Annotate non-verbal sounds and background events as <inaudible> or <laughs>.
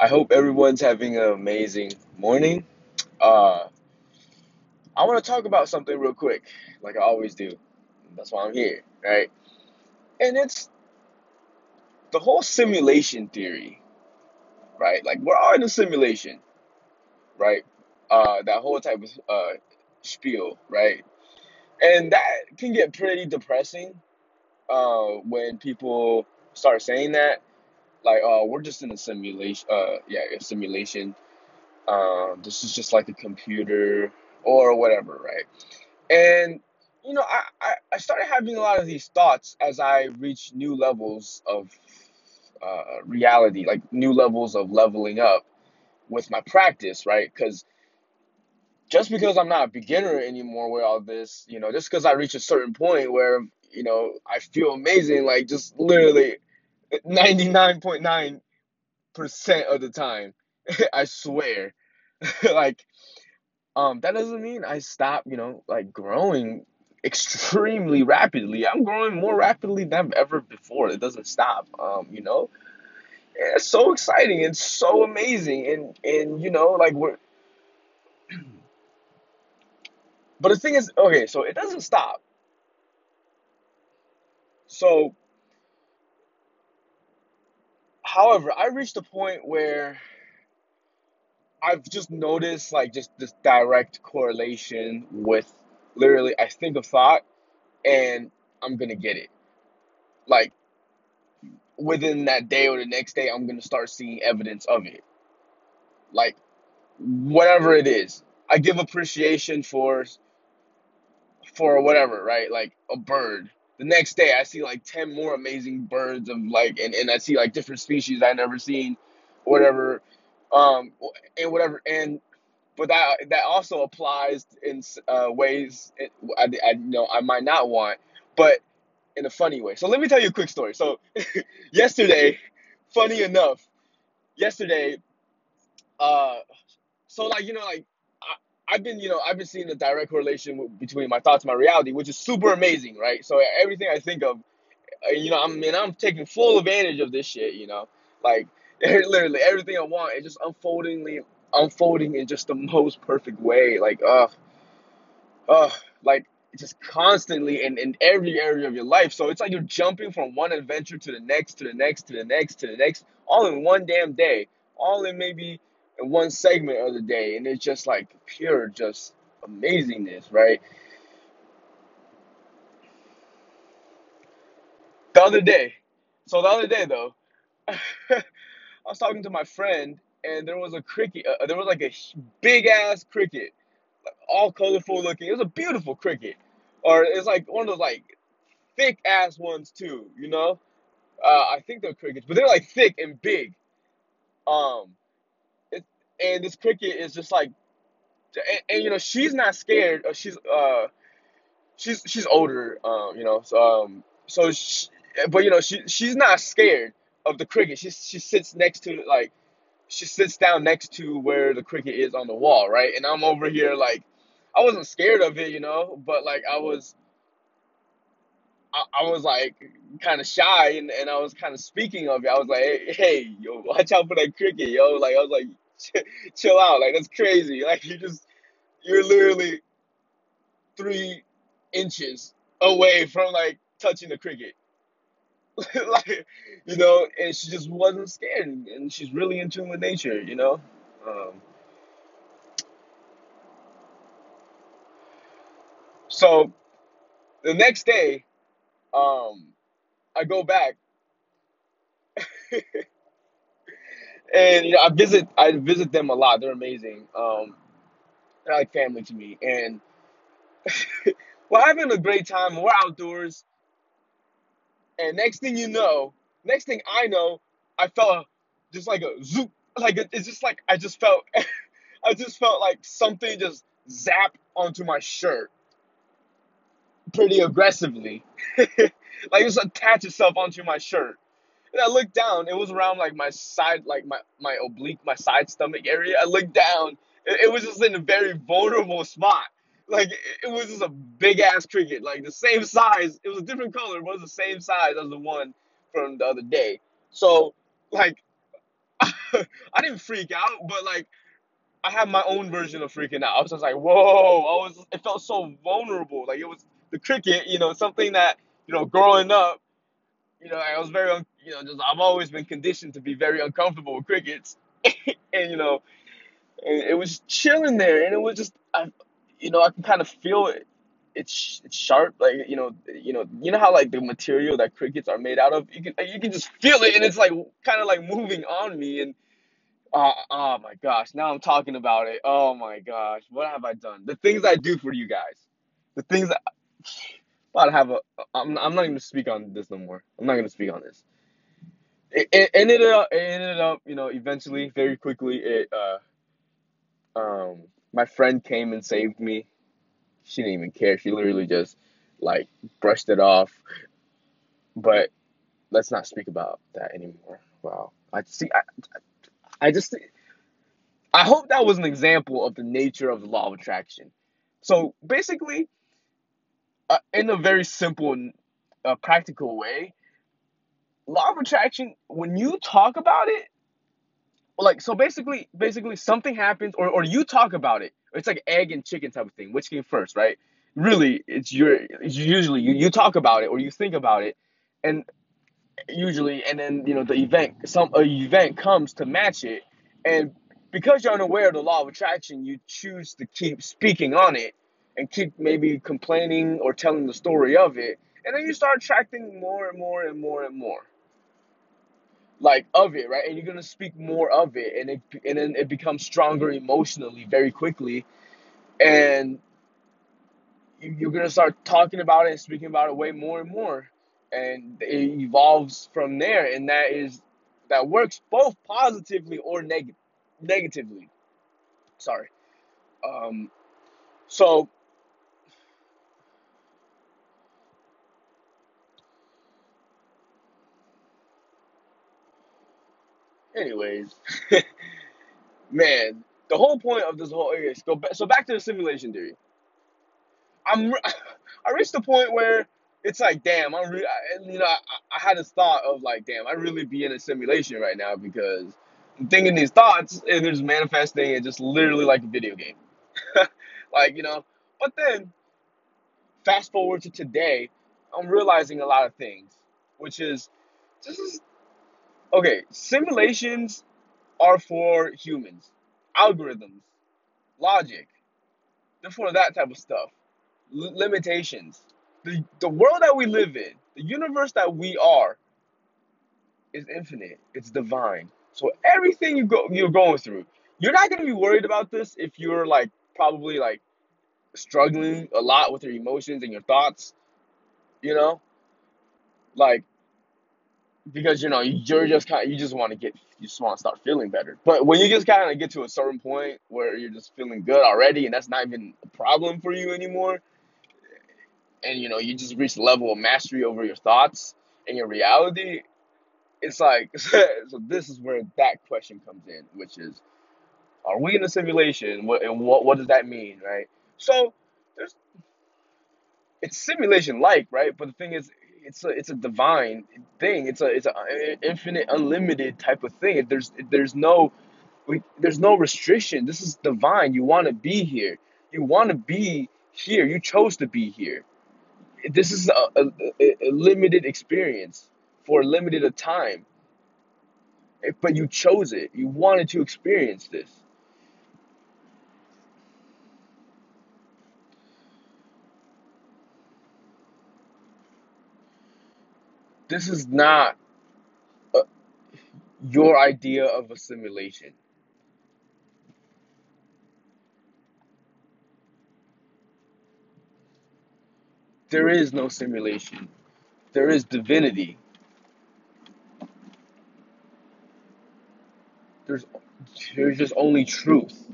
I hope everyone's having an amazing morning. Uh, I want to talk about something real quick, like I always do. That's why I'm here, right? And it's the whole simulation theory, right? Like we're all in a simulation, right? Uh, that whole type of uh, spiel, right? And that can get pretty depressing uh, when people start saying that, like, "Oh, we're just in a simulation." Uh, yeah, a simulation. Um, this is just like a computer or whatever, right? And you know, I, I, I started having a lot of these thoughts as I reach new levels of uh, reality, like new levels of leveling up with my practice, right? Because just because I'm not a beginner anymore with all this, you know, just because I reach a certain point where, you know, I feel amazing, like just literally 99.9% of the time, <laughs> I swear. <laughs> like, um, that doesn't mean I stop, you know, like growing extremely rapidly. I'm growing more rapidly than ever before. It doesn't stop. Um, you know, And it's so exciting and so amazing, and and you know, like we're. <clears throat> But the thing is, okay, so it doesn't stop. So, however, I reached a point where I've just noticed like just this direct correlation with literally I think a thought and I'm gonna get it. Like within that day or the next day, I'm gonna start seeing evidence of it. Like whatever it is, I give appreciation for for whatever, right? Like a bird. The next day, I see like ten more amazing birds of like, and, and I see like different species I never seen, whatever, um, and whatever, and but that that also applies in uh, ways I, I you know I might not want, but in a funny way. So let me tell you a quick story. So <laughs> yesterday, funny enough, yesterday, uh, so like you know like I've been you know I've been seeing the direct correlation between my thoughts and my reality, which is super amazing, right? So everything I think of, uh, you know, I mean I'm taking full advantage of this shit, you know, like <laughs> literally everything I want is just unfoldingly unfolding in just the most perfect way, like uh, uh, like just constantly in, in every area of your life. So it's like you're jumping from one adventure to the next, to the next, to the next, to the next, all in one damn day, all in maybe in one segment of the day. And it's just like pure, just amazingness, right? The other day, so the other day though, <laughs> I was talking to my friend and there was a cricket, uh, there was like a big ass cricket, all colorful looking. It was a beautiful cricket. Or it's like one of those like thick ass ones too, you know? Uh, I think they're crickets, but they're like thick and big. Um, and this cricket is just like, and, and you know, she's not scared. Uh, she's uh, she's she's older. Um, you know, so um, so she, but you know, she she's not scared of the cricket. She she sits next to like she sits down next to where the cricket is on the wall, right? And I'm over here like, I wasn't scared of it, you know, but like I was I, I was like kind of shy and, and I was kind of speaking of it. I was like, hey, hey, yo, watch out for that cricket, yo. Like, I was like, <laughs> chill out. Like, that's crazy. Like, you just, you're literally three inches away from like touching the cricket. <laughs> like, you know, and she just wasn't scared. And she's really in tune with nature, you know? Um, so the next day, um, I go back <laughs> and you know, I visit I visit them a lot. They're amazing. Um, they're like family to me, and <laughs> we're having a great time. We're outdoors, and next thing you know, next thing I know, I felt just like a zoop, like it- it's just like I just felt, <laughs> I just felt like something just zap onto my shirt pretty aggressively, <laughs> like it just attach itself onto my shirt. And I looked down. It was around like my side, like my my oblique, my side stomach area. I looked down. It, it was just in a very vulnerable spot. Like it, was just a big ass cricket, like the same size. It was a different color, but it was the same size as the one from the other day. So like <laughs> I didn't freak out, but like I had my own version of freaking out. I was just like, whoa! I was. It felt so vulnerable. Like it was the cricket, you know, something that you know, growing up, you know, I was very, un- you know, just I've always been conditioned to be very uncomfortable with crickets, <laughs> and you know, and it was chilling there, and it was just, I, you know, I can kind of feel it. It's it's sharp, like you know, you know, you know how like the material that crickets are made out of. You can you can just feel it, and it's like kind of like moving on me, and uh, oh my gosh, now I'm talking about it. Oh my gosh, what have I done? The things I do for you guys, the things that about to have a. I'm I'm not gonna speak on this no more. I'm not gonna speak on this. It, it ended up it ended up you know eventually very quickly it uh um my friend came and saved me. She didn't even care. She literally just like brushed it off. But let's not speak about that anymore. Wow. I see. I, I just I hope that was an example of the nature of the law of attraction. So basically, uh, in a very simple uh, practical way, law of attraction. When you talk about it, like so, basically, basically something happens, or or you talk about it. It's like egg and chicken type of thing. Which came first, right? Really, it's your. It's usually you, you talk about it or you think about it, and usually, and then you know the event, some a event comes to match it, and because you're unaware of the law of attraction, you choose to keep speaking on it and keep maybe complaining or telling the story of it, and then you start attracting more and more and more and more like of it, right? And you're gonna speak more of it, and it and then it becomes stronger emotionally very quickly, and you- you're gonna start talking about it and speaking about it way more and more, and it evolves from there, and that is that works both positively or neg- negatively. Sorry. Um. So, anyways, <laughs> man, the whole point of this whole so go back, so back to the simulation theory. I'm <laughs> I reached the point where it's like, damn, I'm re- I, you know, I, I had this thought of like, damn, I really be in a simulation right now because I'm thinking these thoughts and they're just manifesting and just literally like a video game, <laughs> like you know. But then fast forward to today, I'm realizing a lot of things, which is this is okay. Simulations are for humans, algorithms, logic. They're for that type of stuff. L- limitations. The the world that we live in, the universe that we are, is infinite. It's divine. So everything you go you're going through, you're not gonna be worried about this if you're like probably like struggling a lot with your emotions and your thoughts. You know, like because you know you're just kind of, you just want to get you just want to start feeling better. But when you just kind of get to a certain point where you're just feeling good already, and that's not even a problem for you anymore, and you know you just reach the level of mastery over your thoughts and your reality it's like <laughs> so this is where that question comes in which is are we in a simulation? What and what what does that mean right? So there's it's simulation like right? But the thing is it's a it's a divine thing. It's a it's a uh, infinite unlimited type of thing. There's there's no we, there's no restriction. This is divine. You want to be here. You want to be here. You chose to be here. This is a, a, a limited experience for a limited a time. Eh, but you chose it. You wanted to experience this this is not uh your idea of a simulation there is no simulation. There is divinity. There's there's just only truth